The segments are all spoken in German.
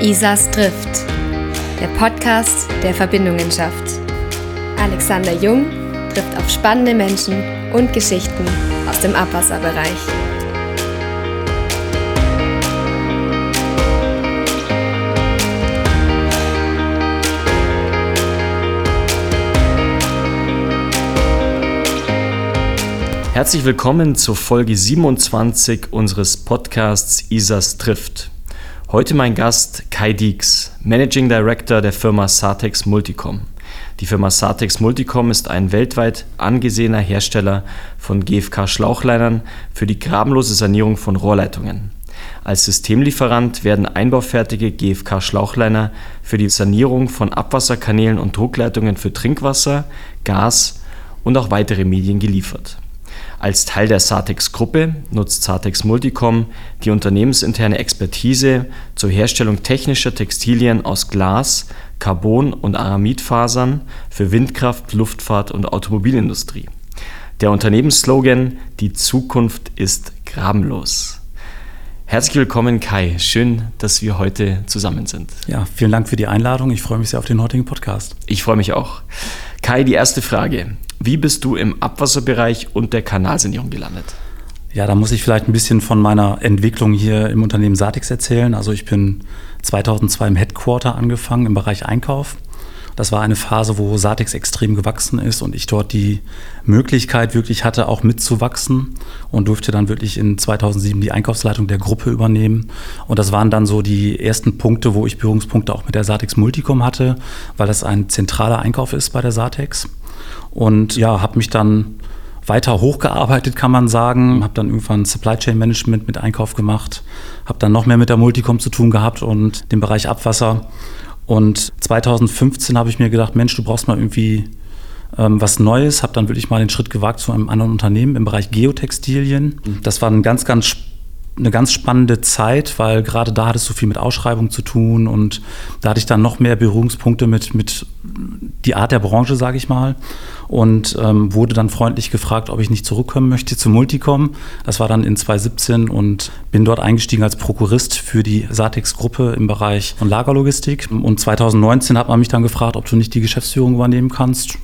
Isas trifft. Der Podcast, der Verbindungen schafft. Alexander Jung trifft auf spannende Menschen und Geschichten aus dem Abwasserbereich. Herzlich willkommen zur Folge 27 unseres Podcasts Isas trifft. Heute mein Gast Kai Dieks, Managing Director der Firma Satex Multicom. Die Firma Satex Multicom ist ein weltweit angesehener Hersteller von GFK-Schlauchleinern für die grabenlose Sanierung von Rohrleitungen. Als Systemlieferant werden einbaufertige GFK-Schlauchliner für die Sanierung von Abwasserkanälen und Druckleitungen für Trinkwasser, Gas und auch weitere Medien geliefert. Als Teil der Satex-Gruppe nutzt Satex Multicom die unternehmensinterne Expertise zur Herstellung technischer Textilien aus Glas, Carbon und Aramidfasern für Windkraft, Luftfahrt und Automobilindustrie. Der Unternehmensslogan Die Zukunft ist grabenlos. Herzlich willkommen, Kai. Schön, dass wir heute zusammen sind. Ja, vielen Dank für die Einladung. Ich freue mich sehr auf den heutigen Podcast. Ich freue mich auch. Kai, die erste Frage. Wie bist du im Abwasserbereich und der Kanalsanierung gelandet? Ja, da muss ich vielleicht ein bisschen von meiner Entwicklung hier im Unternehmen Satix erzählen. Also ich bin 2002 im Headquarter angefangen im Bereich Einkauf. Das war eine Phase, wo Satix extrem gewachsen ist und ich dort die Möglichkeit wirklich hatte, auch mitzuwachsen und durfte dann wirklich in 2007 die Einkaufsleitung der Gruppe übernehmen. Und das waren dann so die ersten Punkte, wo ich Berührungspunkte auch mit der Satix Multicom hatte, weil das ein zentraler Einkauf ist bei der Satex. Und ja, habe mich dann weiter hochgearbeitet, kann man sagen. Habe dann irgendwann Supply Chain Management mit Einkauf gemacht. Habe dann noch mehr mit der Multicom zu tun gehabt und dem Bereich Abwasser. Und 2015 habe ich mir gedacht, Mensch, du brauchst mal irgendwie ähm, was Neues. Habe dann wirklich mal den Schritt gewagt zu einem anderen Unternehmen im Bereich Geotextilien. Das war ein ganz, ganz spannendes eine ganz spannende Zeit, weil gerade da hat es so viel mit Ausschreibung zu tun und da hatte ich dann noch mehr Berührungspunkte mit, mit die Art der Branche, sage ich mal. Und ähm, wurde dann freundlich gefragt, ob ich nicht zurückkommen möchte zu Multicom. Das war dann in 2017 und bin dort eingestiegen als Prokurist für die Satex-Gruppe im Bereich von Lagerlogistik. Und 2019 hat man mich dann gefragt, ob du nicht die Geschäftsführung übernehmen kannst.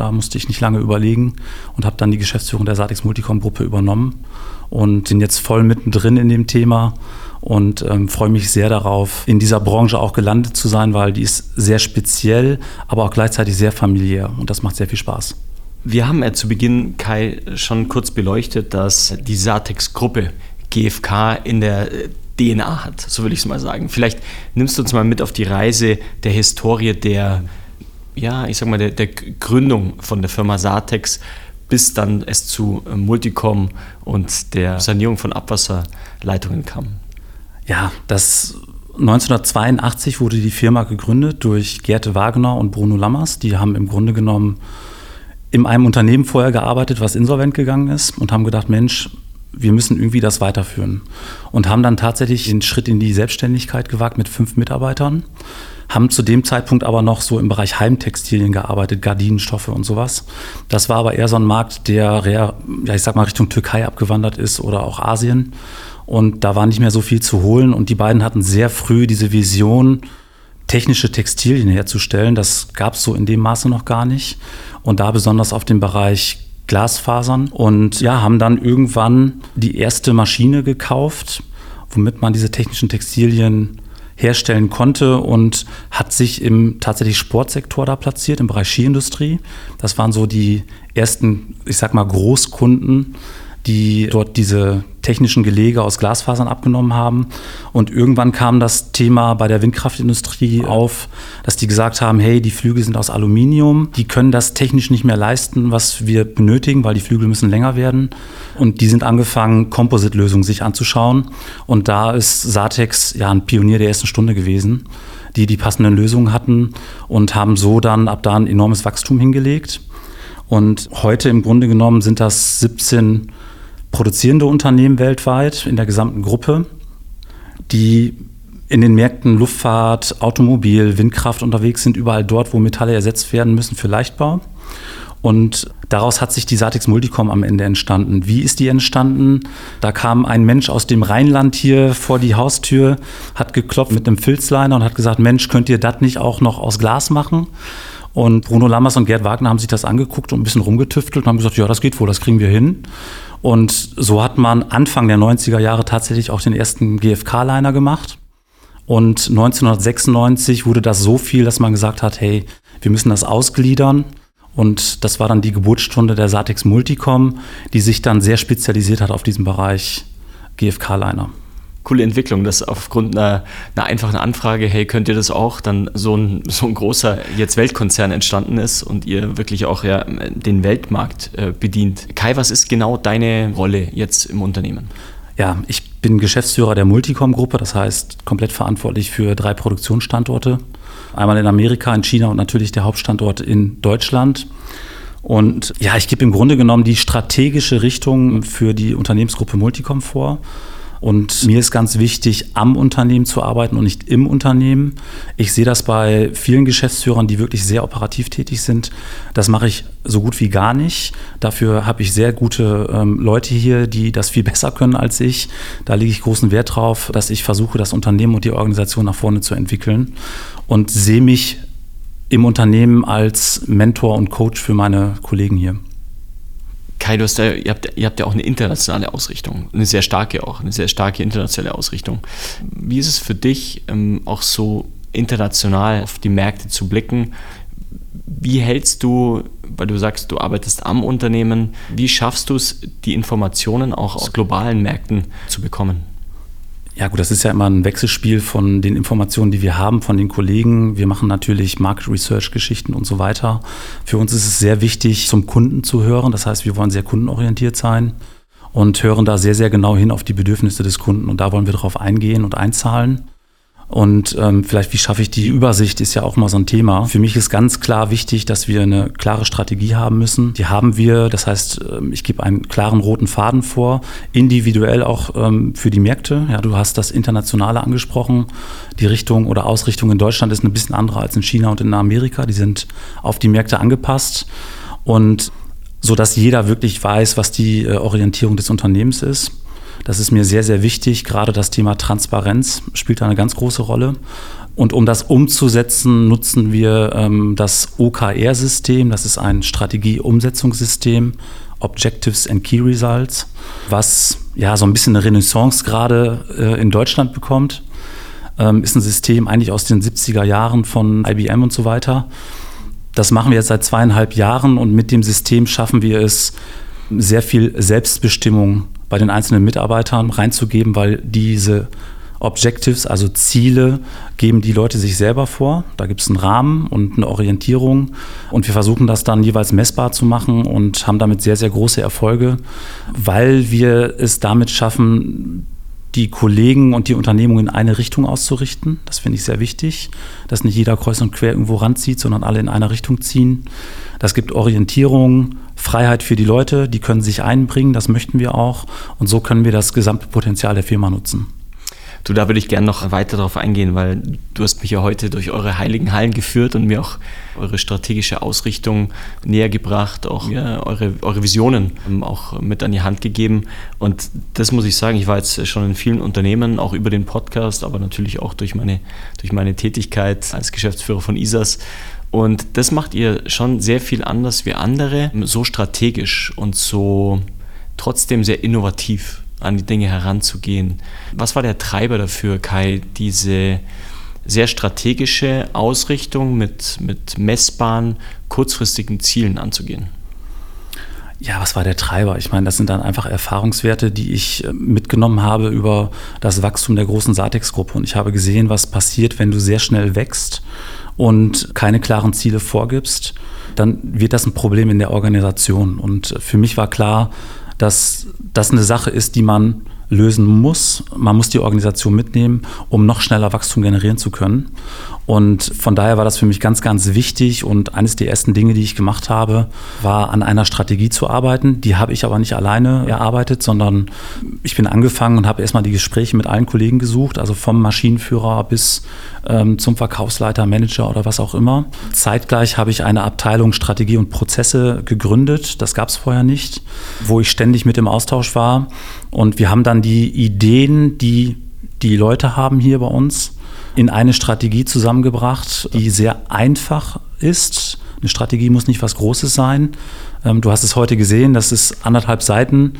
Da musste ich nicht lange überlegen und habe dann die Geschäftsführung der Satex Multicom-Gruppe übernommen und bin jetzt voll mittendrin in dem Thema und ähm, freue mich sehr darauf, in dieser Branche auch gelandet zu sein, weil die ist sehr speziell, aber auch gleichzeitig sehr familiär und das macht sehr viel Spaß. Wir haben ja zu Beginn, Kai, schon kurz beleuchtet, dass die Satex-Gruppe GFK in der DNA hat, so würde ich es mal sagen. Vielleicht nimmst du uns mal mit auf die Reise der Historie der, ja, ich sag mal, der, der Gründung von der Firma Satex bis dann es zu äh, Multicom und der Sanierung von Abwasserleitungen kam. Ja, das 1982 wurde die Firma gegründet durch Gerte Wagner und Bruno Lammers. Die haben im Grunde genommen in einem Unternehmen vorher gearbeitet, was insolvent gegangen ist und haben gedacht, Mensch, wir müssen irgendwie das weiterführen. Und haben dann tatsächlich den Schritt in die Selbstständigkeit gewagt mit fünf Mitarbeitern haben zu dem Zeitpunkt aber noch so im Bereich Heimtextilien gearbeitet, Gardinenstoffe und sowas. Das war aber eher so ein Markt, der ja, ich sag mal Richtung Türkei abgewandert ist oder auch Asien. Und da war nicht mehr so viel zu holen. Und die beiden hatten sehr früh diese Vision, technische Textilien herzustellen. Das gab es so in dem Maße noch gar nicht. Und da besonders auf dem Bereich Glasfasern. Und ja, haben dann irgendwann die erste Maschine gekauft, womit man diese technischen Textilien herstellen konnte und hat sich im tatsächlich Sportsektor da platziert, im Bereich Skiindustrie. Das waren so die ersten, ich sag mal, Großkunden, die dort diese technischen Gelege aus Glasfasern abgenommen haben. Und irgendwann kam das Thema bei der Windkraftindustrie auf, dass die gesagt haben, hey, die Flügel sind aus Aluminium, die können das technisch nicht mehr leisten, was wir benötigen, weil die Flügel müssen länger werden. Und die sind angefangen, Composite-Lösungen sich anzuschauen. Und da ist Satex ja ein Pionier der ersten Stunde gewesen, die die passenden Lösungen hatten und haben so dann ab da ein enormes Wachstum hingelegt. Und heute im Grunde genommen sind das 17 produzierende Unternehmen weltweit in der gesamten Gruppe, die in den Märkten Luftfahrt, Automobil, Windkraft unterwegs sind, überall dort, wo Metalle ersetzt werden müssen für Leichtbau. Und daraus hat sich die Satix Multicom am Ende entstanden. Wie ist die entstanden? Da kam ein Mensch aus dem Rheinland hier vor die Haustür, hat geklopft mit einem Filzliner und hat gesagt, Mensch, könnt ihr das nicht auch noch aus Glas machen? Und Bruno Lammers und Gerd Wagner haben sich das angeguckt und ein bisschen rumgetüftelt und haben gesagt, ja, das geht wohl, das kriegen wir hin. Und so hat man Anfang der 90er Jahre tatsächlich auch den ersten GFK-Liner gemacht. Und 1996 wurde das so viel, dass man gesagt hat, hey, wir müssen das ausgliedern. Und das war dann die Geburtsstunde der Satex Multicom, die sich dann sehr spezialisiert hat auf diesen Bereich GFK-Liner coole Entwicklung, dass aufgrund einer, einer, einfachen Anfrage, hey, könnt ihr das auch, dann so ein, so ein großer jetzt Weltkonzern entstanden ist und ihr wirklich auch ja, den Weltmarkt äh, bedient. Kai, was ist genau deine Rolle jetzt im Unternehmen? Ja, ich bin Geschäftsführer der Multicom-Gruppe, das heißt komplett verantwortlich für drei Produktionsstandorte. Einmal in Amerika, in China und natürlich der Hauptstandort in Deutschland. Und ja, ich gebe im Grunde genommen die strategische Richtung für die Unternehmensgruppe Multicom vor. Und mir ist ganz wichtig, am Unternehmen zu arbeiten und nicht im Unternehmen. Ich sehe das bei vielen Geschäftsführern, die wirklich sehr operativ tätig sind. Das mache ich so gut wie gar nicht. Dafür habe ich sehr gute ähm, Leute hier, die das viel besser können als ich. Da lege ich großen Wert drauf, dass ich versuche, das Unternehmen und die Organisation nach vorne zu entwickeln und sehe mich im Unternehmen als Mentor und Coach für meine Kollegen hier. Kai, du hast ja, ihr, habt, ihr habt ja auch eine internationale Ausrichtung, eine sehr starke auch, eine sehr starke internationale Ausrichtung. Wie ist es für dich, ähm, auch so international auf die Märkte zu blicken? Wie hältst du, weil du sagst, du arbeitest am Unternehmen, wie schaffst du es, die Informationen auch aus globalen Märkten zu bekommen? Ja gut, das ist ja immer ein Wechselspiel von den Informationen, die wir haben von den Kollegen. Wir machen natürlich Market Research Geschichten und so weiter. Für uns ist es sehr wichtig, zum Kunden zu hören. Das heißt, wir wollen sehr kundenorientiert sein und hören da sehr, sehr genau hin auf die Bedürfnisse des Kunden. Und da wollen wir darauf eingehen und einzahlen. Und ähm, vielleicht, wie schaffe ich die Übersicht, ist ja auch mal so ein Thema. Für mich ist ganz klar wichtig, dass wir eine klare Strategie haben müssen. Die haben wir. Das heißt, ähm, ich gebe einen klaren roten Faden vor, individuell auch ähm, für die Märkte. Ja, du hast das Internationale angesprochen. Die Richtung oder Ausrichtung in Deutschland ist ein bisschen andere als in China und in Amerika. Die sind auf die Märkte angepasst. Und so dass jeder wirklich weiß, was die äh, Orientierung des Unternehmens ist. Das ist mir sehr, sehr wichtig. Gerade das Thema Transparenz spielt da eine ganz große Rolle. Und um das umzusetzen, nutzen wir ähm, das OKR-System. Das ist ein Strategie-Umsetzungssystem, Objectives and Key Results, was ja so ein bisschen eine Renaissance gerade äh, in Deutschland bekommt. Ähm, ist ein System eigentlich aus den 70er Jahren von IBM und so weiter. Das machen wir jetzt seit zweieinhalb Jahren und mit dem System schaffen wir es, sehr viel Selbstbestimmung bei den einzelnen Mitarbeitern reinzugeben, weil diese Objectives, also Ziele, geben die Leute sich selber vor. Da gibt es einen Rahmen und eine Orientierung. Und wir versuchen das dann jeweils messbar zu machen und haben damit sehr, sehr große Erfolge, weil wir es damit schaffen, die Kollegen und die Unternehmungen in eine Richtung auszurichten. Das finde ich sehr wichtig, dass nicht jeder kreuz und quer irgendwo ranzieht, sondern alle in einer Richtung ziehen. Das gibt Orientierung, Freiheit für die Leute, die können sich einbringen, das möchten wir auch. Und so können wir das gesamte Potenzial der Firma nutzen. Du, da würde ich gerne noch weiter darauf eingehen, weil du hast mich ja heute durch eure heiligen Hallen geführt und mir auch eure strategische Ausrichtung näher gebracht, auch mir eure, eure Visionen auch mit an die Hand gegeben. Und das muss ich sagen, ich war jetzt schon in vielen Unternehmen, auch über den Podcast, aber natürlich auch durch meine, durch meine Tätigkeit als Geschäftsführer von ISAS. Und das macht ihr schon sehr viel anders wie andere, so strategisch und so trotzdem sehr innovativ an die Dinge heranzugehen. Was war der Treiber dafür, Kai, diese sehr strategische Ausrichtung mit, mit messbaren, kurzfristigen Zielen anzugehen? Ja, was war der Treiber? Ich meine, das sind dann einfach Erfahrungswerte, die ich äh, mitgenommen habe über das Wachstum der großen Satex-Gruppe. Und ich habe gesehen, was passiert, wenn du sehr schnell wächst und keine klaren Ziele vorgibst. Dann wird das ein Problem in der Organisation. Und für mich war klar, dass das eine Sache ist, die man lösen muss. Man muss die Organisation mitnehmen, um noch schneller Wachstum generieren zu können. Und von daher war das für mich ganz, ganz wichtig. Und eines der ersten Dinge, die ich gemacht habe, war an einer Strategie zu arbeiten. Die habe ich aber nicht alleine erarbeitet, sondern ich bin angefangen und habe erstmal die Gespräche mit allen Kollegen gesucht, also vom Maschinenführer bis ähm, zum Verkaufsleiter, Manager oder was auch immer. Zeitgleich habe ich eine Abteilung Strategie und Prozesse gegründet. Das gab es vorher nicht, wo ich ständig mit im Austausch war. Und wir haben dann die Ideen, die die Leute haben hier bei uns, in eine Strategie zusammengebracht, die sehr einfach ist. Eine Strategie muss nicht was Großes sein. Ähm, du hast es heute gesehen, das ist anderthalb Seiten,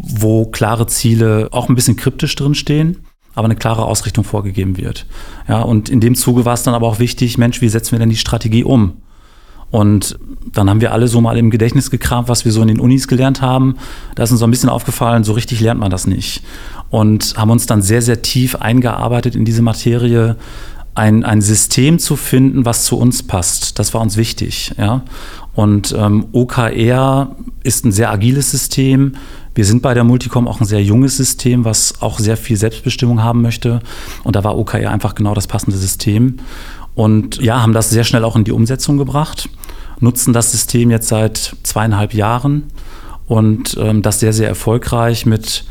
wo klare Ziele auch ein bisschen kryptisch drinstehen, aber eine klare Ausrichtung vorgegeben wird. Ja, und in dem Zuge war es dann aber auch wichtig, Mensch, wie setzen wir denn die Strategie um? Und dann haben wir alle so mal im Gedächtnis gekramt, was wir so in den Unis gelernt haben. Da ist uns so ein bisschen aufgefallen, so richtig lernt man das nicht und haben uns dann sehr, sehr tief eingearbeitet in diese Materie, ein, ein System zu finden, was zu uns passt. Das war uns wichtig. Ja? Und ähm, OKR ist ein sehr agiles System. Wir sind bei der Multicom auch ein sehr junges System, was auch sehr viel Selbstbestimmung haben möchte. Und da war OKR einfach genau das passende System. Und ja, haben das sehr schnell auch in die Umsetzung gebracht, nutzen das System jetzt seit zweieinhalb Jahren und ähm, das sehr, sehr erfolgreich mit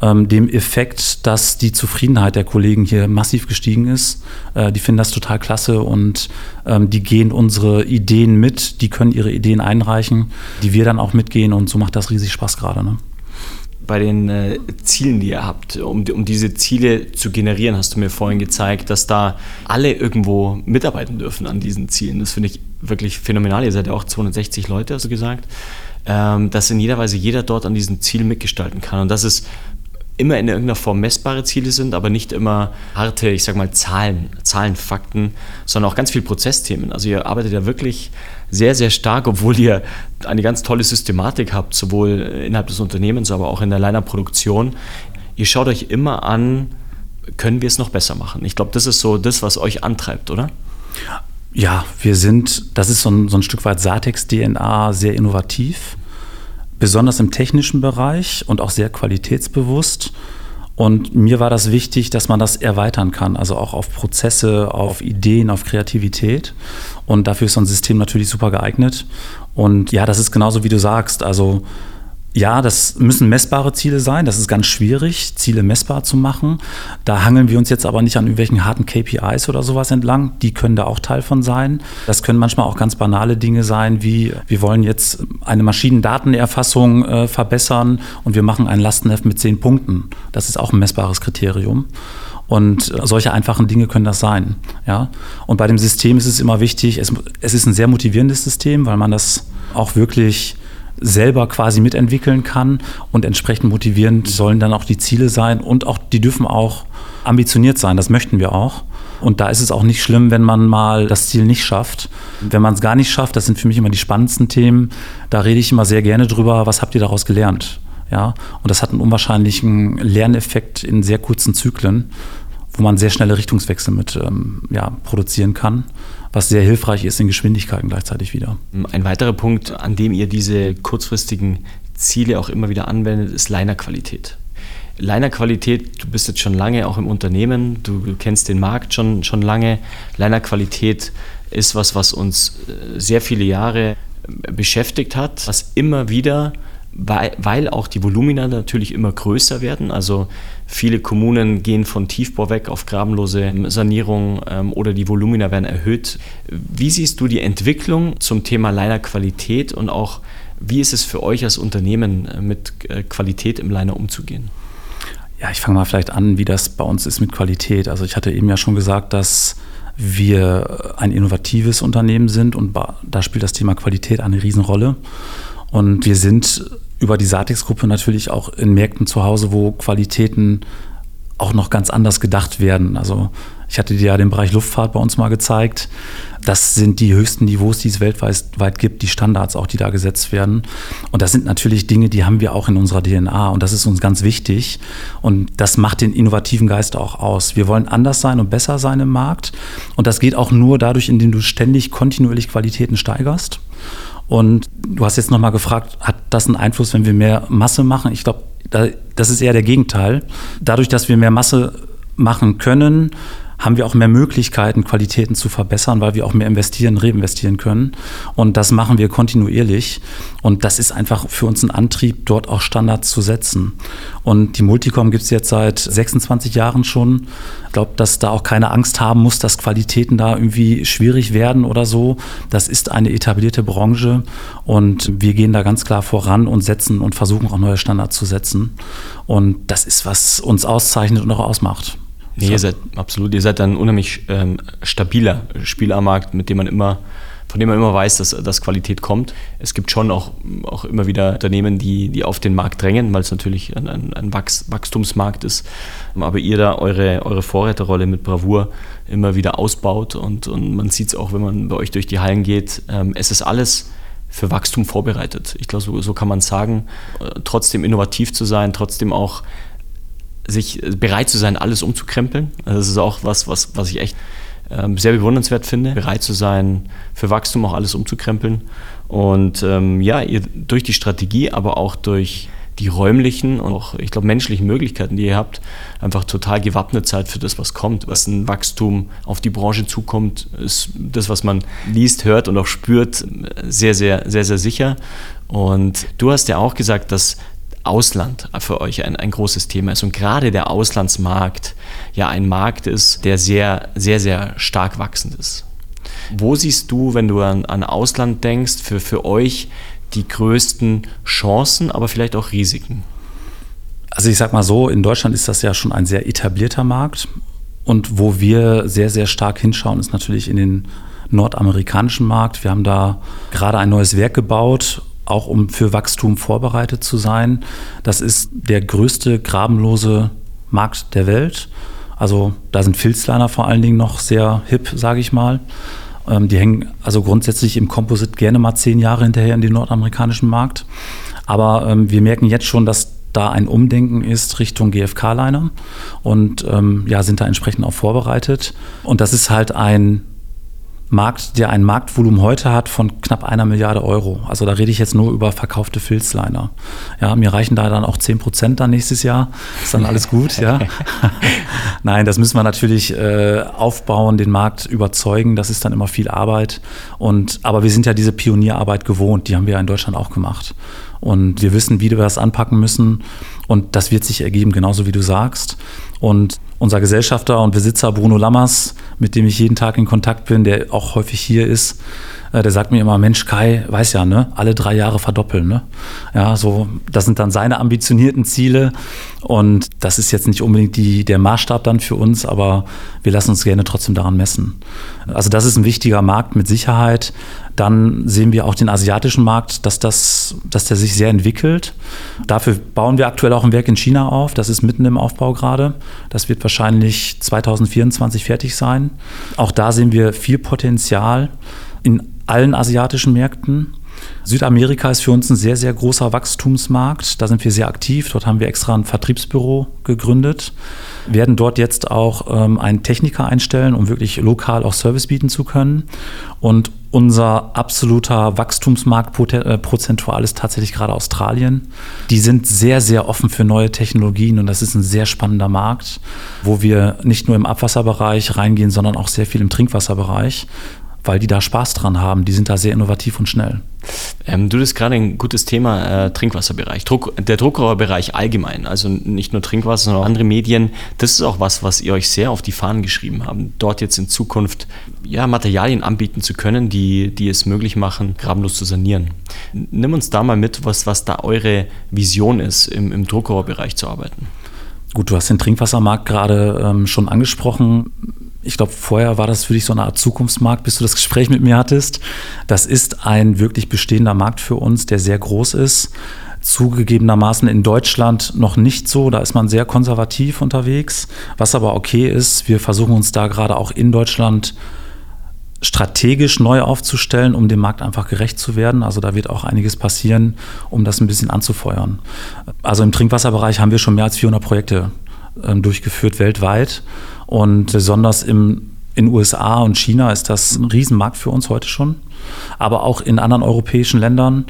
ähm, dem Effekt, dass die Zufriedenheit der Kollegen hier massiv gestiegen ist. Äh, die finden das total klasse und ähm, die gehen unsere Ideen mit, die können ihre Ideen einreichen, die wir dann auch mitgehen und so macht das riesig Spaß gerade. Ne? Bei den äh, Zielen, die ihr habt, um, um diese Ziele zu generieren, hast du mir vorhin gezeigt, dass da alle irgendwo mitarbeiten dürfen an diesen Zielen. Das finde ich wirklich phänomenal. Ihr seid ja auch 260 Leute, hast du gesagt. Ähm, dass in jeder Weise jeder dort an diesem Ziel mitgestalten kann. Und das ist immer in irgendeiner Form messbare Ziele sind, aber nicht immer harte, ich sag mal, Zahlen, Zahlen, Fakten, sondern auch ganz viel Prozessthemen. Also ihr arbeitet ja wirklich sehr, sehr stark, obwohl ihr eine ganz tolle Systematik habt, sowohl innerhalb des Unternehmens, aber auch in der Liner-Produktion. Ihr schaut euch immer an, können wir es noch besser machen? Ich glaube, das ist so das, was euch antreibt, oder? Ja, wir sind, das ist so ein, so ein Stück weit Satex-DNA, sehr innovativ besonders im technischen Bereich und auch sehr qualitätsbewusst. Und mir war das wichtig, dass man das erweitern kann, also auch auf Prozesse, auf Ideen, auf Kreativität. Und dafür ist so ein System natürlich super geeignet. Und ja, das ist genauso wie du sagst. Also ja, das müssen messbare Ziele sein. Das ist ganz schwierig, Ziele messbar zu machen. Da hangeln wir uns jetzt aber nicht an irgendwelchen harten KPIs oder sowas entlang. Die können da auch Teil von sein. Das können manchmal auch ganz banale Dinge sein, wie wir wollen jetzt eine Maschinendatenerfassung äh, verbessern und wir machen ein Lastenheft mit zehn Punkten. Das ist auch ein messbares Kriterium. Und solche einfachen Dinge können das sein. Ja? Und bei dem System ist es immer wichtig, es, es ist ein sehr motivierendes System, weil man das auch wirklich selber quasi mitentwickeln kann und entsprechend motivierend sollen dann auch die Ziele sein und auch die dürfen auch ambitioniert sein, das möchten wir auch. Und da ist es auch nicht schlimm, wenn man mal das Ziel nicht schafft. Wenn man es gar nicht schafft, das sind für mich immer die spannendsten Themen. Da rede ich immer sehr gerne drüber, was habt ihr daraus gelernt? Ja, und das hat einen unwahrscheinlichen Lerneffekt in sehr kurzen Zyklen, wo man sehr schnelle Richtungswechsel mit ähm, ja, produzieren kann was sehr hilfreich ist in Geschwindigkeiten gleichzeitig wieder. Ein weiterer Punkt, an dem ihr diese kurzfristigen Ziele auch immer wieder anwendet, ist Linerqualität. Linerqualität, du bist jetzt schon lange auch im Unternehmen, du, du kennst den Markt schon, schon lange. Linerqualität ist was, was uns äh, sehr viele Jahre äh, beschäftigt hat, was immer wieder weil, weil auch die Volumina natürlich immer größer werden. Also viele Kommunen gehen von Tiefbau weg auf grabenlose Sanierung ähm, oder die Volumina werden erhöht. Wie siehst du die Entwicklung zum Thema Liner-Qualität und auch wie ist es für euch als Unternehmen äh, mit äh, Qualität im Liner umzugehen? Ja, ich fange mal vielleicht an, wie das bei uns ist mit Qualität. Also ich hatte eben ja schon gesagt, dass wir ein innovatives Unternehmen sind und da spielt das Thema Qualität eine Riesenrolle. Und wir sind über die Satex-Gruppe natürlich auch in Märkten zu Hause, wo Qualitäten auch noch ganz anders gedacht werden. Also ich hatte dir ja den Bereich Luftfahrt bei uns mal gezeigt. Das sind die höchsten Niveaus, die es weltweit gibt, die Standards auch, die da gesetzt werden. Und das sind natürlich Dinge, die haben wir auch in unserer DNA und das ist uns ganz wichtig. Und das macht den innovativen Geist auch aus. Wir wollen anders sein und besser sein im Markt. Und das geht auch nur dadurch, indem du ständig kontinuierlich Qualitäten steigerst. Und du hast jetzt nochmal gefragt, hat das einen Einfluss, wenn wir mehr Masse machen? Ich glaube, Das ist eher der Gegenteil. Dadurch, dass wir mehr Masse machen können, haben wir auch mehr Möglichkeiten, Qualitäten zu verbessern, weil wir auch mehr investieren, reinvestieren können. Und das machen wir kontinuierlich. Und das ist einfach für uns ein Antrieb, dort auch Standards zu setzen. Und die Multicom gibt es jetzt seit 26 Jahren schon. Ich glaube, dass da auch keine Angst haben muss, dass Qualitäten da irgendwie schwierig werden oder so. Das ist eine etablierte Branche und wir gehen da ganz klar voran und setzen und versuchen auch neue Standards zu setzen. Und das ist, was uns auszeichnet und auch ausmacht. Nee, ihr seid absolut, ihr seid ein unheimlich ähm, stabiler Spielermarkt, mit dem man immer, von dem man immer weiß, dass, dass Qualität kommt. Es gibt schon auch, auch immer wieder Unternehmen, die, die auf den Markt drängen, weil es natürlich ein, ein, ein Wachs, Wachstumsmarkt ist. Aber ihr da eure, eure Vorreiterrolle mit Bravour immer wieder ausbaut und, und man sieht es auch, wenn man bei euch durch die Hallen geht. Ähm, es ist alles für Wachstum vorbereitet. Ich glaube, so, so kann man sagen. Äh, trotzdem innovativ zu sein, trotzdem auch sich bereit zu sein, alles umzukrempeln. Also das ist auch was, was, was ich echt ähm, sehr bewundernswert finde, bereit zu sein, für Wachstum auch alles umzukrempeln. Und ähm, ja, ihr, durch die Strategie, aber auch durch die räumlichen und auch, ich glaube, menschlichen Möglichkeiten, die ihr habt, einfach total gewappnet seid für das, was kommt. Was ein Wachstum auf die Branche zukommt, ist das, was man liest, hört und auch spürt, sehr, sehr, sehr, sehr sicher. Und du hast ja auch gesagt, dass Ausland für euch ein, ein großes Thema ist und gerade der Auslandsmarkt ja ein Markt ist, der sehr, sehr, sehr stark wachsend ist. Wo siehst du, wenn du an, an Ausland denkst, für, für euch die größten Chancen, aber vielleicht auch Risiken? Also ich sag mal so, in Deutschland ist das ja schon ein sehr etablierter Markt. Und wo wir sehr, sehr stark hinschauen, ist natürlich in den nordamerikanischen Markt. Wir haben da gerade ein neues Werk gebaut auch um für Wachstum vorbereitet zu sein. Das ist der größte grabenlose Markt der Welt. Also da sind Filzliner vor allen Dingen noch sehr hip, sage ich mal. Ähm, die hängen also grundsätzlich im Composite gerne mal zehn Jahre hinterher in den nordamerikanischen Markt. Aber ähm, wir merken jetzt schon, dass da ein Umdenken ist Richtung GFK-Liner und ähm, ja, sind da entsprechend auch vorbereitet. Und das ist halt ein Markt, der ein Marktvolumen heute hat von knapp einer Milliarde Euro. Also da rede ich jetzt nur über verkaufte Filzliner. Ja, mir reichen da dann auch 10 Prozent dann nächstes Jahr. Ist dann alles gut, ja. Nein, das müssen wir natürlich äh, aufbauen, den Markt überzeugen. Das ist dann immer viel Arbeit. Und, aber wir sind ja diese Pionierarbeit gewohnt. Die haben wir ja in Deutschland auch gemacht. Und wir wissen, wie wir das anpacken müssen. Und das wird sich ergeben, genauso wie du sagst. Und unser Gesellschafter und Besitzer Bruno Lammers, mit dem ich jeden Tag in Kontakt bin, der auch häufig hier ist, der sagt mir immer, Mensch, Kai, weiß ja, ne, alle drei Jahre verdoppeln, ne? Ja, so, das sind dann seine ambitionierten Ziele und das ist jetzt nicht unbedingt die, der Maßstab dann für uns, aber wir lassen uns gerne trotzdem daran messen. Also das ist ein wichtiger Markt mit Sicherheit. Dann sehen wir auch den asiatischen Markt, dass, das, dass der sich sehr entwickelt. Dafür bauen wir aktuell auch ein Werk in China auf. Das ist mitten im Aufbau gerade. Das wird wahrscheinlich 2024 fertig sein. Auch da sehen wir viel Potenzial in allen asiatischen Märkten. Südamerika ist für uns ein sehr, sehr großer Wachstumsmarkt. Da sind wir sehr aktiv. Dort haben wir extra ein Vertriebsbüro gegründet, werden dort jetzt auch ähm, einen Techniker einstellen, um wirklich lokal auch Service bieten zu können. Und unser absoluter Wachstumsmarkt äh, prozentual ist tatsächlich gerade Australien. Die sind sehr, sehr offen für neue Technologien und das ist ein sehr spannender Markt, wo wir nicht nur im Abwasserbereich reingehen, sondern auch sehr viel im Trinkwasserbereich weil die da Spaß dran haben. Die sind da sehr innovativ und schnell. Ähm, du hast gerade ein gutes Thema, äh, Trinkwasserbereich. Druck, der Druckerbereich allgemein, also nicht nur Trinkwasser, sondern auch andere Medien. Das ist auch was, was ihr euch sehr auf die Fahnen geschrieben habt, dort jetzt in Zukunft ja, Materialien anbieten zu können, die, die es möglich machen, grabenlos zu sanieren. Nimm uns da mal mit, was, was da eure Vision ist, im, im Druckerbereich zu arbeiten. Gut, du hast den Trinkwassermarkt gerade ähm, schon angesprochen ich glaube, vorher war das für dich so eine Art Zukunftsmarkt, bis du das Gespräch mit mir hattest. Das ist ein wirklich bestehender Markt für uns, der sehr groß ist. Zugegebenermaßen in Deutschland noch nicht so, da ist man sehr konservativ unterwegs, was aber okay ist. Wir versuchen uns da gerade auch in Deutschland strategisch neu aufzustellen, um dem Markt einfach gerecht zu werden. Also da wird auch einiges passieren, um das ein bisschen anzufeuern. Also im Trinkwasserbereich haben wir schon mehr als 400 Projekte äh, durchgeführt weltweit und besonders im, in USA und China ist das ein Riesenmarkt für uns heute schon. Aber auch in anderen europäischen Ländern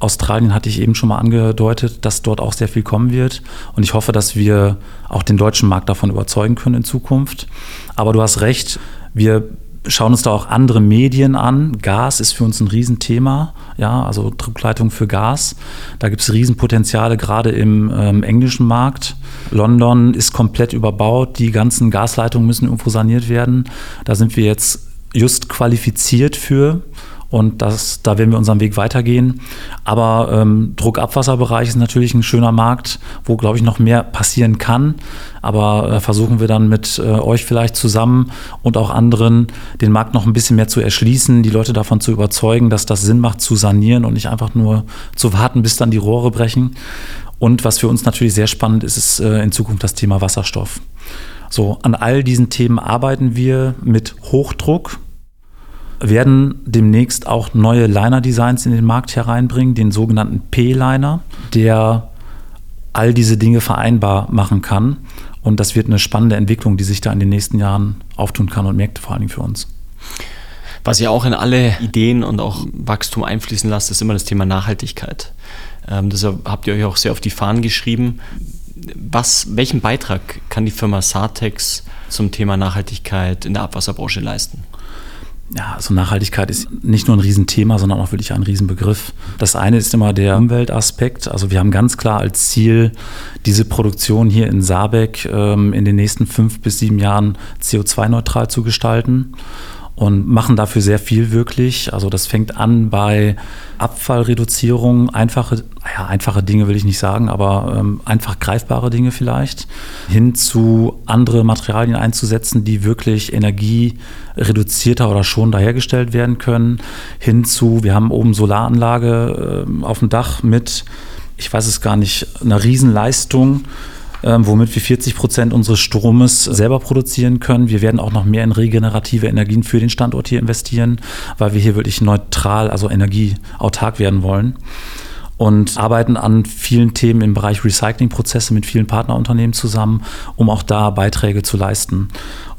Australien hatte ich eben schon mal angedeutet, dass dort auch sehr viel kommen wird. Und ich hoffe, dass wir auch den deutschen Markt davon überzeugen können in Zukunft. Aber du hast recht, wir schauen uns da auch andere Medien an. Gas ist für uns ein Riesenthema, ja, also Druckleitung für Gas. Da gibt es Riesenpotenziale, gerade im ähm, englischen Markt. London ist komplett überbaut, die ganzen Gasleitungen müssen irgendwo saniert werden. Da sind wir jetzt just qualifiziert für. Und das, da werden wir unseren Weg weitergehen. Aber ähm, Druckabwasserbereich ist natürlich ein schöner Markt, wo, glaube ich, noch mehr passieren kann. Aber äh, versuchen wir dann mit äh, euch vielleicht zusammen und auch anderen den Markt noch ein bisschen mehr zu erschließen, die Leute davon zu überzeugen, dass das Sinn macht, zu sanieren und nicht einfach nur zu warten, bis dann die Rohre brechen. Und was für uns natürlich sehr spannend ist, ist äh, in Zukunft das Thema Wasserstoff. So, an all diesen Themen arbeiten wir mit Hochdruck werden demnächst auch neue Liner-Designs in den Markt hereinbringen, den sogenannten P-Liner, der all diese Dinge vereinbar machen kann. Und das wird eine spannende Entwicklung, die sich da in den nächsten Jahren auftun kann und Märkte vor allen Dingen für uns. Was ihr auch in alle Ideen und auch Wachstum einfließen lasst, ist immer das Thema Nachhaltigkeit. Ähm, deshalb habt ihr euch auch sehr auf die Fahnen geschrieben. Was, welchen Beitrag kann die Firma Sartex zum Thema Nachhaltigkeit in der Abwasserbranche leisten? Ja, also Nachhaltigkeit ist nicht nur ein Riesenthema, sondern auch wirklich ein Riesenbegriff. Das eine ist immer der Umweltaspekt. Also wir haben ganz klar als Ziel, diese Produktion hier in Saarbeck ähm, in den nächsten fünf bis sieben Jahren CO2-neutral zu gestalten und machen dafür sehr viel wirklich. Also das fängt an bei Abfallreduzierung, einfache, ja, einfache Dinge will ich nicht sagen, aber ähm, einfach greifbare Dinge vielleicht, hin zu andere Materialien einzusetzen, die wirklich energiereduzierter oder schon dahergestellt werden können, hin zu, wir haben oben Solaranlage äh, auf dem Dach mit, ich weiß es gar nicht, einer Riesenleistung ähm, womit wir 40 Prozent unseres Stromes selber produzieren können. Wir werden auch noch mehr in regenerative Energien für den Standort hier investieren, weil wir hier wirklich neutral, also energieautark werden wollen und arbeiten an vielen Themen im Bereich Recyclingprozesse mit vielen Partnerunternehmen zusammen, um auch da Beiträge zu leisten.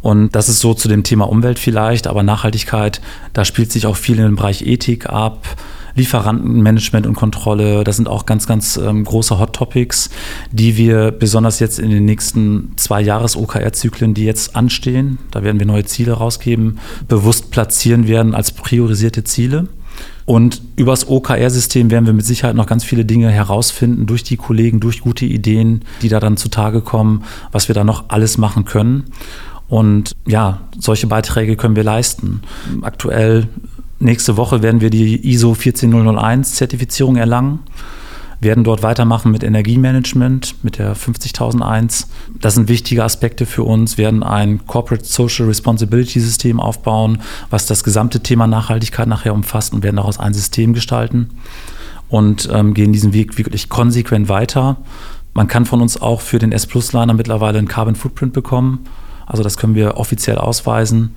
Und das ist so zu dem Thema Umwelt vielleicht, aber Nachhaltigkeit, da spielt sich auch viel im Bereich Ethik ab, Lieferantenmanagement und Kontrolle. Das sind auch ganz, ganz ähm, große Hot Topics, die wir besonders jetzt in den nächsten zwei Jahres-OKR-Zyklen, die jetzt anstehen, da werden wir neue Ziele rausgeben, bewusst platzieren werden als priorisierte Ziele. Und übers OKR-System werden wir mit Sicherheit noch ganz viele Dinge herausfinden durch die Kollegen, durch gute Ideen, die da dann zutage kommen, was wir da noch alles machen können. Und ja, solche Beiträge können wir leisten. Aktuell Nächste Woche werden wir die ISO 14001 Zertifizierung erlangen, werden dort weitermachen mit Energiemanagement, mit der 50001. Das sind wichtige Aspekte für uns, werden ein Corporate Social Responsibility System aufbauen, was das gesamte Thema Nachhaltigkeit nachher umfasst und werden daraus ein System gestalten und ähm, gehen diesen Weg wirklich konsequent weiter. Man kann von uns auch für den S-Plus-Liner mittlerweile einen Carbon Footprint bekommen. Also das können wir offiziell ausweisen.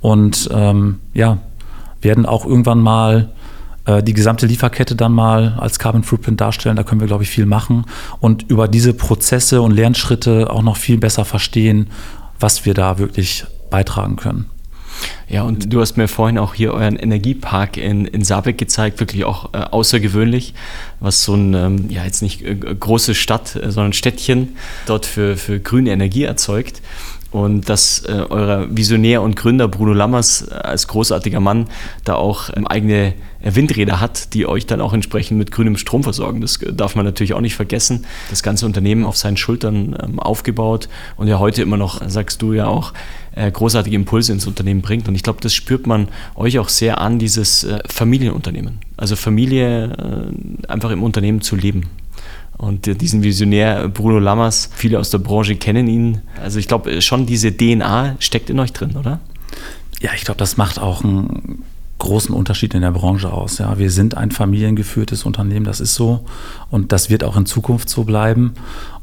Und ähm, ja, werden auch irgendwann mal äh, die gesamte Lieferkette dann mal als Carbon Footprint darstellen. Da können wir, glaube ich, viel machen und über diese Prozesse und Lernschritte auch noch viel besser verstehen, was wir da wirklich beitragen können. Ja, und du hast mir vorhin auch hier euren Energiepark in, in Saarbeck gezeigt, wirklich auch äh, außergewöhnlich, was so ein, ähm, ja, jetzt nicht äh, große Stadt, äh, sondern Städtchen dort für, für grüne Energie erzeugt und dass äh, euer Visionär und Gründer Bruno Lammers äh, als großartiger Mann da auch ähm, eigene äh, Windräder hat, die euch dann auch entsprechend mit grünem Strom versorgen. Das äh, darf man natürlich auch nicht vergessen. Das ganze Unternehmen auf seinen Schultern ähm, aufgebaut und ja heute immer noch, sagst du ja auch, äh, großartige Impulse ins Unternehmen bringt. Und ich glaube, das spürt man euch auch sehr an, dieses äh, Familienunternehmen. Also Familie einfach im Unternehmen zu leben. Und diesen Visionär Bruno Lammers, viele aus der Branche kennen ihn. Also ich glaube, schon diese DNA steckt in euch drin, oder? Ja, ich glaube, das macht auch einen großen Unterschied in der Branche aus. Ja, wir sind ein familiengeführtes Unternehmen, das ist so und das wird auch in Zukunft so bleiben.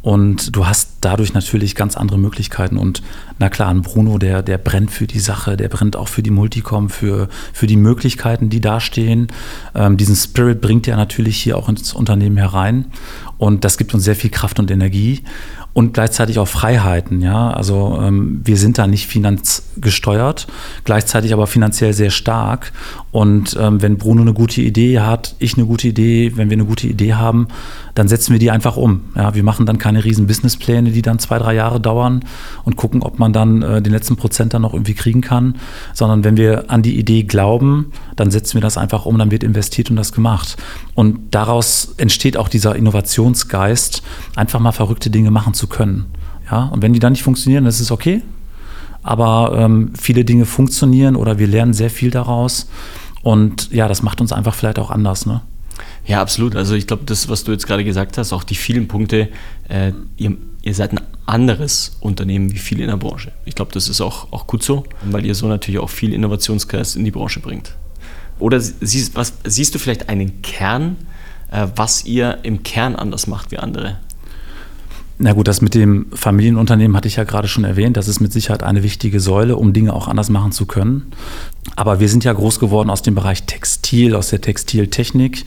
Und du hast dadurch natürlich ganz andere Möglichkeiten. Und na klar, ein Bruno, der, der brennt für die Sache, der brennt auch für die Multicom, für, für die Möglichkeiten, die dastehen. Ähm, diesen Spirit bringt er natürlich hier auch ins Unternehmen herein. Und das gibt uns sehr viel Kraft und Energie und gleichzeitig auch Freiheiten. Ja? Also ähm, wir sind da nicht finanzgesteuert, gleichzeitig aber finanziell sehr stark. Und ähm, wenn Bruno eine gute Idee hat, ich eine gute Idee, wenn wir eine gute Idee haben, dann setzen wir die einfach um. Ja? Wir machen dann keine riesen Businesspläne, die dann zwei, drei Jahre dauern und gucken, ob man dann äh, den letzten Prozent dann noch irgendwie kriegen kann, sondern wenn wir an die Idee glauben, dann setzen wir das einfach um, dann wird investiert und das gemacht. Und daraus entsteht auch dieser Innovationsgeist, einfach mal verrückte Dinge machen zu können. Ja, und wenn die dann nicht funktionieren, das ist okay. Aber ähm, viele Dinge funktionieren oder wir lernen sehr viel daraus. Und ja, das macht uns einfach vielleicht auch anders. Ne? Ja, absolut. Also ich glaube, das, was du jetzt gerade gesagt hast, auch die vielen Punkte, äh, ihr, ihr, seid ein anderes Unternehmen wie viele in der Branche. Ich glaube, das ist auch, auch gut so, weil ihr so natürlich auch viel Innovationsgeist in die Branche bringt. Oder siehst, was, siehst du vielleicht einen Kern, äh, was ihr im Kern anders macht wie andere? Na gut, das mit dem Familienunternehmen hatte ich ja gerade schon erwähnt. Das ist mit Sicherheit eine wichtige Säule, um Dinge auch anders machen zu können. Aber wir sind ja groß geworden aus dem Bereich Textil, aus der Textiltechnik,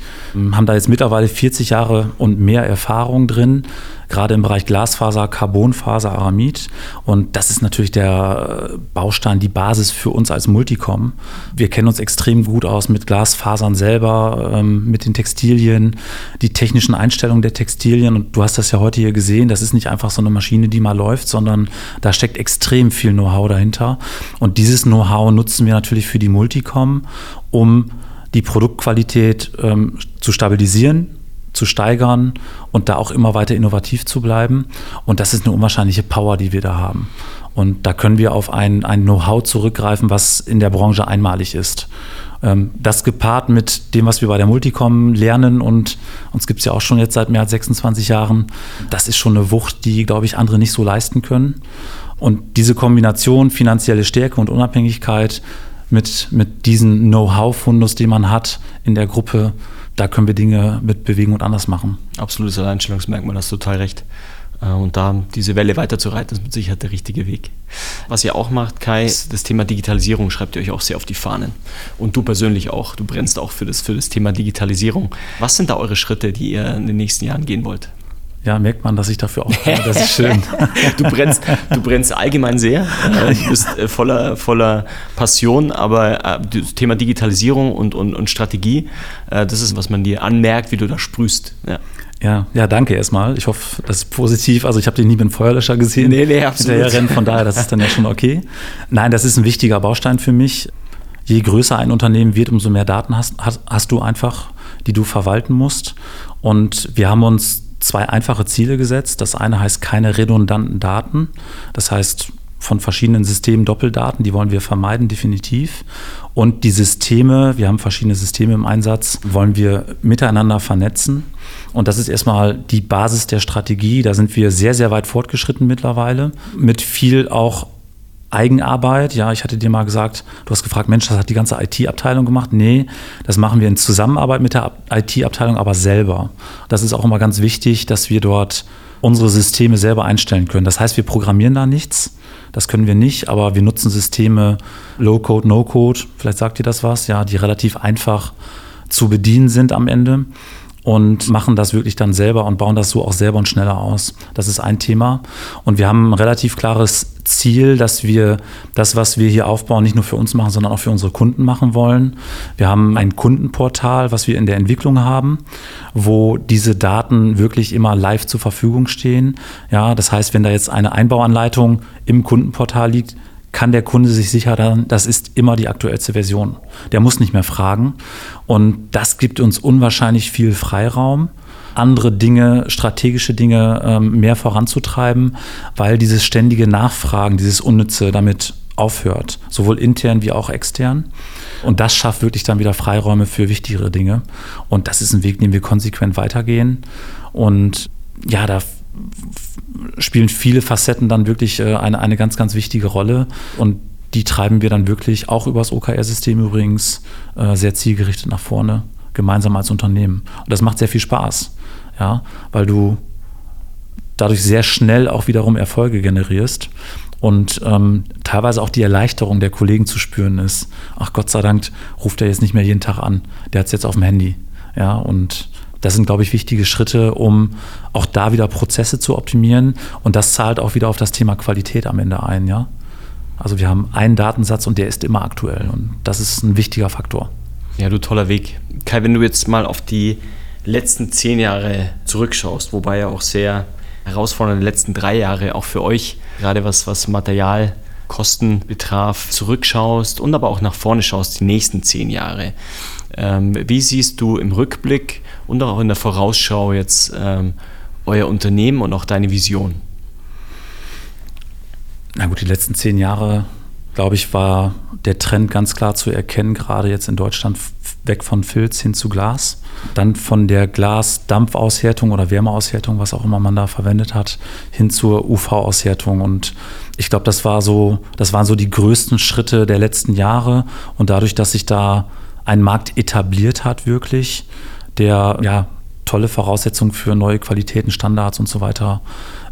haben da jetzt mittlerweile 40 Jahre und mehr Erfahrung drin, gerade im Bereich Glasfaser, Carbonfaser, Aramid. Und das ist natürlich der Baustein, die Basis für uns als Multicom. Wir kennen uns extrem gut aus mit Glasfasern selber, ähm, mit den Textilien, die technischen Einstellungen der Textilien. Und du hast das ja heute hier gesehen, das ist nicht einfach so eine Maschine, die mal läuft, sondern da steckt extrem viel Know-how dahinter. Und dieses Know-how nutzen wir natürlich für die Multicom, um die Produktqualität ähm, zu stabilisieren, zu steigern und da auch immer weiter innovativ zu bleiben. Und das ist eine unwahrscheinliche Power, die wir da haben. Und da können wir auf ein, ein Know-how zurückgreifen, was in der Branche einmalig ist. Ähm, das gepaart mit dem, was wir bei der Multicom lernen und uns gibt es ja auch schon jetzt seit mehr als 26 Jahren, das ist schon eine Wucht, die, glaube ich, andere nicht so leisten können. Und diese Kombination finanzielle Stärke und Unabhängigkeit mit, mit diesem Know-how-Fundus, den man hat in der Gruppe, da können wir Dinge mit bewegen und anders machen. Absolutes Alleinstellungsmerkmal, hast du total recht. Äh, und da diese Welle weiterzureiten, ist mit Sicherheit der richtige Weg. Was ihr auch macht, Kai, das Thema Digitalisierung schreibt ihr euch auch sehr auf die Fahnen. Und du persönlich auch. Du brennst auch für das, für das Thema Digitalisierung. Was sind da eure Schritte, die ihr in den nächsten Jahren gehen wollt? Ja, merkt man, dass ich dafür auch brenne. Das ist schön. du, brennst, du brennst allgemein sehr. Du bist äh, voller, voller Passion, aber äh, das Thema Digitalisierung und, und, und Strategie, äh, das ist, was man dir anmerkt, wie du da sprühst. Ja. Ja, ja, danke erstmal. Ich hoffe, das ist positiv. Also ich habe dich nie mit dem Feuerlöscher gesehen. Nee, nee, absolut. Rennen, von daher, das ist dann ja schon okay. Nein, das ist ein wichtiger Baustein für mich. Je größer ein Unternehmen wird, umso mehr Daten hast, hast, hast du einfach, die du verwalten musst. Und wir haben uns zwei einfache Ziele gesetzt. Das eine heißt keine redundanten Daten. Das heißt, von verschiedenen Systemen Doppeldaten, die wollen wir vermeiden, definitiv. Und die Systeme, wir haben verschiedene Systeme im Einsatz, wollen wir miteinander vernetzen. Und das ist erstmal die Basis der Strategie. Da sind wir sehr, sehr weit fortgeschritten mittlerweile. Mit viel auch Eigenarbeit. Ja, ich hatte dir mal gesagt, du hast gefragt, Mensch, das hat die ganze IT-Abteilung gemacht. Nee, das machen wir in Zusammenarbeit mit der IT-Abteilung, aber selber. Das ist auch immer ganz wichtig, dass wir dort unsere Systeme selber einstellen können. Das heißt, wir programmieren da nichts. Das können wir nicht, aber wir nutzen Systeme Low-Code, No-Code. Vielleicht sagt ihr das was, ja, die relativ einfach zu bedienen sind am Ende und machen das wirklich dann selber und bauen das so auch selber und schneller aus. Das ist ein Thema. Und wir haben ein relativ klares Ziel, dass wir das, was wir hier aufbauen, nicht nur für uns machen, sondern auch für unsere Kunden machen wollen. Wir haben ein Kundenportal, was wir in der Entwicklung haben, wo diese Daten wirklich immer live zur Verfügung stehen. Ja, das heißt, wenn da jetzt eine Einbauanleitung im Kundenportal liegt, kann der Kunde sich sicher sein, das ist immer die aktuellste Version. Der muss nicht mehr fragen. Und das gibt uns unwahrscheinlich viel Freiraum, andere Dinge, strategische Dinge ähm, mehr voranzutreiben, weil dieses ständige Nachfragen, dieses Unnütze damit aufhört, sowohl intern wie auch extern. Und das schafft wirklich dann wieder Freiräume für wichtigere Dinge. Und das ist ein Weg, den wir konsequent weitergehen. Und ja, da spielen viele Facetten dann wirklich äh, eine, eine ganz, ganz wichtige Rolle. Und die treiben wir dann wirklich auch über das OKR-System übrigens äh, sehr zielgerichtet nach vorne, gemeinsam als Unternehmen. Und das macht sehr viel Spaß, ja, weil du dadurch sehr schnell auch wiederum Erfolge generierst und ähm, teilweise auch die Erleichterung der Kollegen zu spüren ist. Ach Gott sei Dank ruft er jetzt nicht mehr jeden Tag an, der hat es jetzt auf dem Handy. Ja, und das sind, glaube ich, wichtige Schritte, um auch da wieder Prozesse zu optimieren. Und das zahlt auch wieder auf das Thema Qualität am Ende ein. Ja? Also wir haben einen Datensatz und der ist immer aktuell. Und das ist ein wichtiger Faktor. Ja, du toller Weg. Kai, wenn du jetzt mal auf die letzten zehn Jahre zurückschaust, wobei ja auch sehr herausfordernde letzten drei Jahre auch für euch, gerade was, was Materialkosten betraf, zurückschaust und aber auch nach vorne schaust, die nächsten zehn Jahre. Ähm, wie siehst du im Rückblick und auch in der Vorausschau jetzt ähm, euer Unternehmen und auch deine Vision? Na gut, die letzten zehn Jahre, glaube ich, war der Trend ganz klar zu erkennen, gerade jetzt in Deutschland weg von Filz hin zu Glas. Dann von der Glasdampfaushärtung oder Wärmeaushärtung, was auch immer man da verwendet hat, hin zur UV-Aushärtung. Und ich glaube, das war so, das waren so die größten Schritte der letzten Jahre. Und dadurch, dass sich da ein Markt etabliert hat, wirklich, der ja tolle Voraussetzungen für neue Qualitäten, Standards und so weiter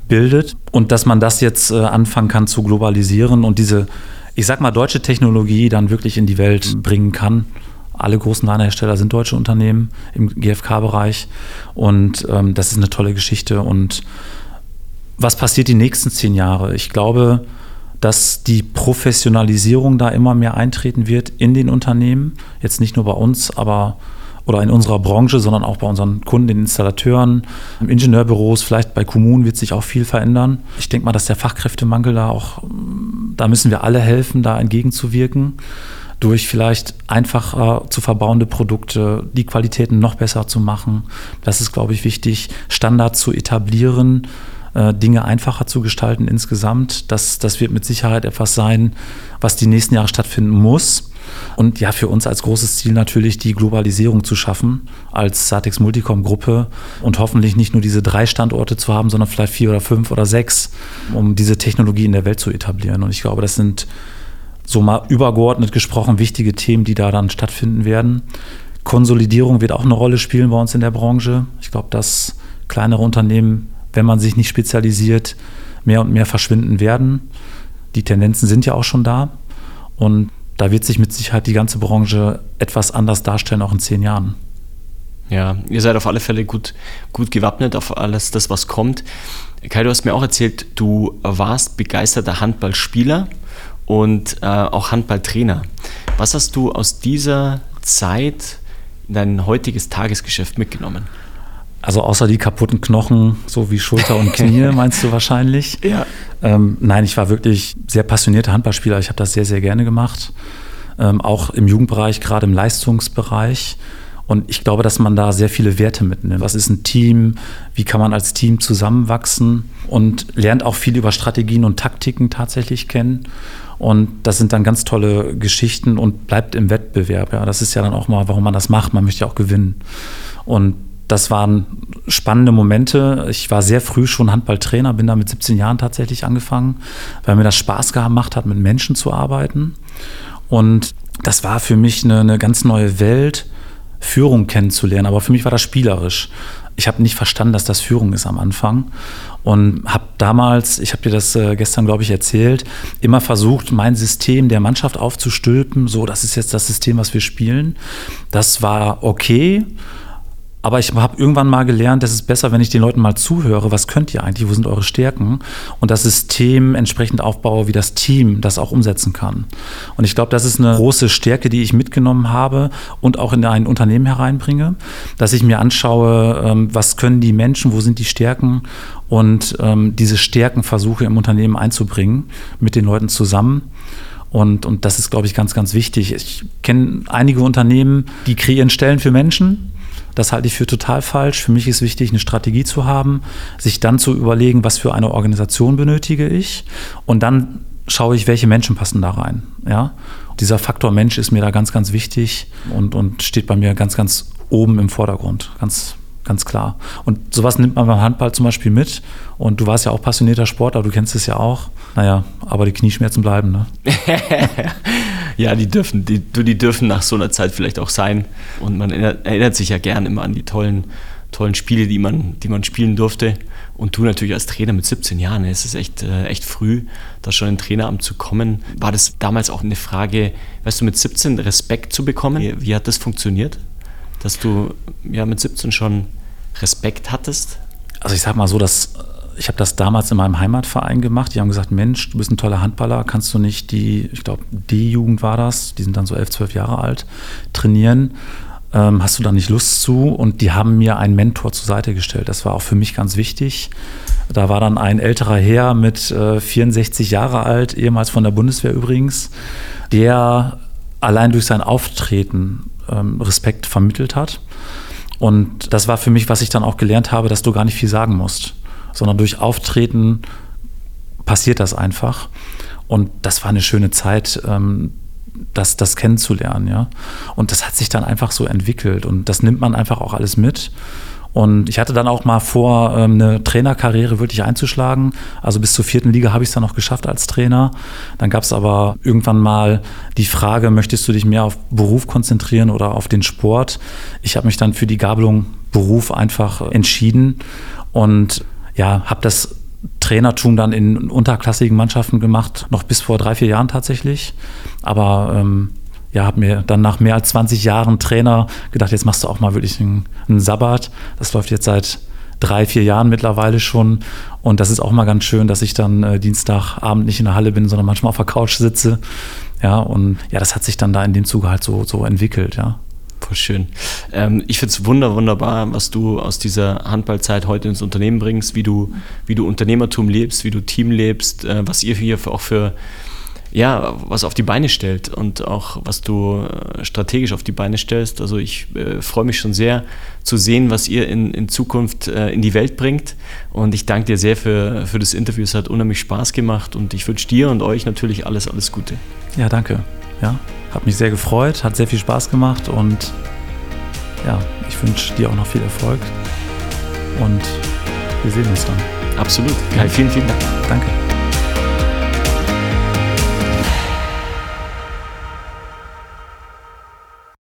bildet. Und dass man das jetzt äh, anfangen kann zu globalisieren und diese, ich sag mal, deutsche Technologie dann wirklich in die Welt bringen kann. Alle großen Ladenhersteller sind deutsche Unternehmen im GfK-Bereich und ähm, das ist eine tolle Geschichte. Und was passiert die nächsten zehn Jahre? Ich glaube, dass die Professionalisierung da immer mehr eintreten wird in den Unternehmen. Jetzt nicht nur bei uns, aber oder in unserer Branche, sondern auch bei unseren Kunden, den Installateuren, Ingenieurbüros, vielleicht bei Kommunen wird sich auch viel verändern. Ich denke mal, dass der Fachkräftemangel da auch, da müssen wir alle helfen, da entgegenzuwirken durch vielleicht einfacher zu verbauende Produkte, die Qualitäten noch besser zu machen. Das ist, glaube ich, wichtig, Standards zu etablieren äh, Dinge einfacher zu gestalten insgesamt. Das, das wird mit Sicherheit etwas sein, was die nächsten Jahre stattfinden muss. Und ja, für uns als großes Ziel natürlich die Globalisierung zu schaffen als Satex Multicom Gruppe und hoffentlich nicht nur diese drei Standorte zu haben, sondern vielleicht vier oder fünf oder sechs, um diese Technologie in der Welt zu etablieren. Und ich glaube, das sind so mal übergeordnet gesprochen wichtige Themen, die da dann stattfinden werden. Konsolidierung wird auch eine Rolle spielen bei uns in der Branche. Ich glaube, dass kleinere Unternehmen wenn man sich nicht spezialisiert, mehr und mehr verschwinden werden. Die Tendenzen sind ja auch schon da. Und da wird sich mit Sicherheit die ganze Branche etwas anders darstellen, auch in zehn Jahren. Ja, ihr seid auf alle Fälle gut, gut gewappnet auf alles das, was kommt. Kai, du hast mir auch erzählt, du warst begeisterter Handballspieler und äh, auch Handballtrainer. Was hast du aus dieser Zeit in dein heutiges Tagesgeschäft mitgenommen? Also außer die kaputten Knochen, so wie Schulter und Knie, meinst du wahrscheinlich? Ja. Ähm, nein, ich war wirklich sehr passionierter Handballspieler. Ich habe das sehr, sehr gerne gemacht. Ähm, auch im Jugendbereich, gerade im Leistungsbereich. Und ich glaube, dass man da sehr viele Werte mitnimmt. Was ist ein Team? Wie kann man als Team zusammenwachsen? Und lernt auch viel über Strategien und Taktiken tatsächlich kennen. Und das sind dann ganz tolle Geschichten und bleibt im Wettbewerb. Ja, das ist ja dann auch mal, warum man das macht. Man möchte ja auch gewinnen. Und das waren spannende Momente. Ich war sehr früh schon Handballtrainer, bin da mit 17 Jahren tatsächlich angefangen, weil mir das Spaß gemacht hat, mit Menschen zu arbeiten. Und das war für mich eine, eine ganz neue Welt, Führung kennenzulernen. Aber für mich war das spielerisch. Ich habe nicht verstanden, dass das Führung ist am Anfang und habe damals, ich habe dir das äh, gestern, glaube ich, erzählt, immer versucht, mein System der Mannschaft aufzustülpen. So, das ist jetzt das System, was wir spielen. Das war okay aber ich habe irgendwann mal gelernt, es ist besser, wenn ich den Leuten mal zuhöre, was könnt ihr eigentlich, wo sind eure Stärken und das System entsprechend aufbaue, wie das Team das auch umsetzen kann. Und ich glaube, das ist eine große Stärke, die ich mitgenommen habe und auch in ein Unternehmen hereinbringe, dass ich mir anschaue, ähm, was können die Menschen, wo sind die Stärken und ähm, diese Stärken versuche im Unternehmen einzubringen mit den Leuten zusammen. Und, und das ist, glaube ich, ganz, ganz wichtig. Ich kenne einige Unternehmen, die kreieren Stellen für Menschen, das halte ich für total falsch. Für mich ist wichtig, eine Strategie zu haben, sich dann zu überlegen, was für eine Organisation benötige ich und dann schaue ich, welche Menschen passen da rein. Ja? Dieser Faktor Mensch ist mir da ganz, ganz wichtig und, und steht bei mir ganz, ganz oben im Vordergrund. Ganz, ganz klar. Und sowas nimmt man beim Handball zum Beispiel mit. Und du warst ja auch passionierter Sportler, du kennst es ja auch. Naja, aber die Knieschmerzen bleiben, ne? ja, die dürfen, die, die dürfen nach so einer Zeit vielleicht auch sein. Und man erinnert, erinnert sich ja gern immer an die tollen, tollen Spiele, die man, die man spielen durfte. Und du natürlich als Trainer mit 17 Jahren, es ist echt, äh, echt früh, da schon in Traineramt zu kommen. War das damals auch eine Frage, weißt du, mit 17 Respekt zu bekommen? Wie, wie hat das funktioniert? Dass du ja mit 17 schon Respekt hattest? Also ich sag mal so, dass ich habe das damals in meinem Heimatverein gemacht. Die haben gesagt, Mensch, du bist ein toller Handballer, kannst du nicht die, ich glaube, D-Jugend war das, die sind dann so elf, zwölf Jahre alt, trainieren? Ähm, hast du da nicht Lust zu? Und die haben mir einen Mentor zur Seite gestellt. Das war auch für mich ganz wichtig. Da war dann ein älterer Herr mit äh, 64 Jahre alt, ehemals von der Bundeswehr übrigens, der allein durch sein Auftreten ähm, Respekt vermittelt hat. Und das war für mich, was ich dann auch gelernt habe, dass du gar nicht viel sagen musst, sondern durch Auftreten passiert das einfach. Und das war eine schöne Zeit, ähm, das, das kennenzulernen, ja. Und das hat sich dann einfach so entwickelt und das nimmt man einfach auch alles mit. Und ich hatte dann auch mal vor, ähm, eine Trainerkarriere wirklich einzuschlagen. Also bis zur vierten Liga habe ich es dann noch geschafft als Trainer. Dann gab es aber irgendwann mal die Frage, möchtest du dich mehr auf Beruf konzentrieren oder auf den Sport? Ich habe mich dann für die Gabelung Beruf einfach entschieden und ja, habe das Trainertum dann in unterklassigen Mannschaften gemacht, noch bis vor drei, vier Jahren tatsächlich. Aber ähm, ja, habe mir dann nach mehr als 20 Jahren Trainer gedacht, jetzt machst du auch mal wirklich einen, einen Sabbat. Das läuft jetzt seit drei, vier Jahren mittlerweile schon. Und das ist auch mal ganz schön, dass ich dann äh, Dienstagabend nicht in der Halle bin, sondern manchmal auf der Couch sitze. Ja, und ja, das hat sich dann da in dem Zuge halt so, so entwickelt, ja. Voll schön. Ähm, ich finde es wunder, wunderbar, was du aus dieser Handballzeit heute ins Unternehmen bringst, wie du, wie du Unternehmertum lebst, wie du Team lebst, äh, was ihr hier für, auch für ja, was auf die Beine stellt und auch was du äh, strategisch auf die Beine stellst. Also ich äh, freue mich schon sehr zu sehen, was ihr in, in Zukunft äh, in die Welt bringt. Und ich danke dir sehr für, für das Interview. Es hat unheimlich Spaß gemacht und ich wünsche dir und euch natürlich alles, alles Gute. Ja, danke. Ja, hat mich sehr gefreut, hat sehr viel Spaß gemacht und ja, ich wünsche dir auch noch viel Erfolg und wir sehen uns dann. Absolut. Kai, vielen, vielen Dank. Danke.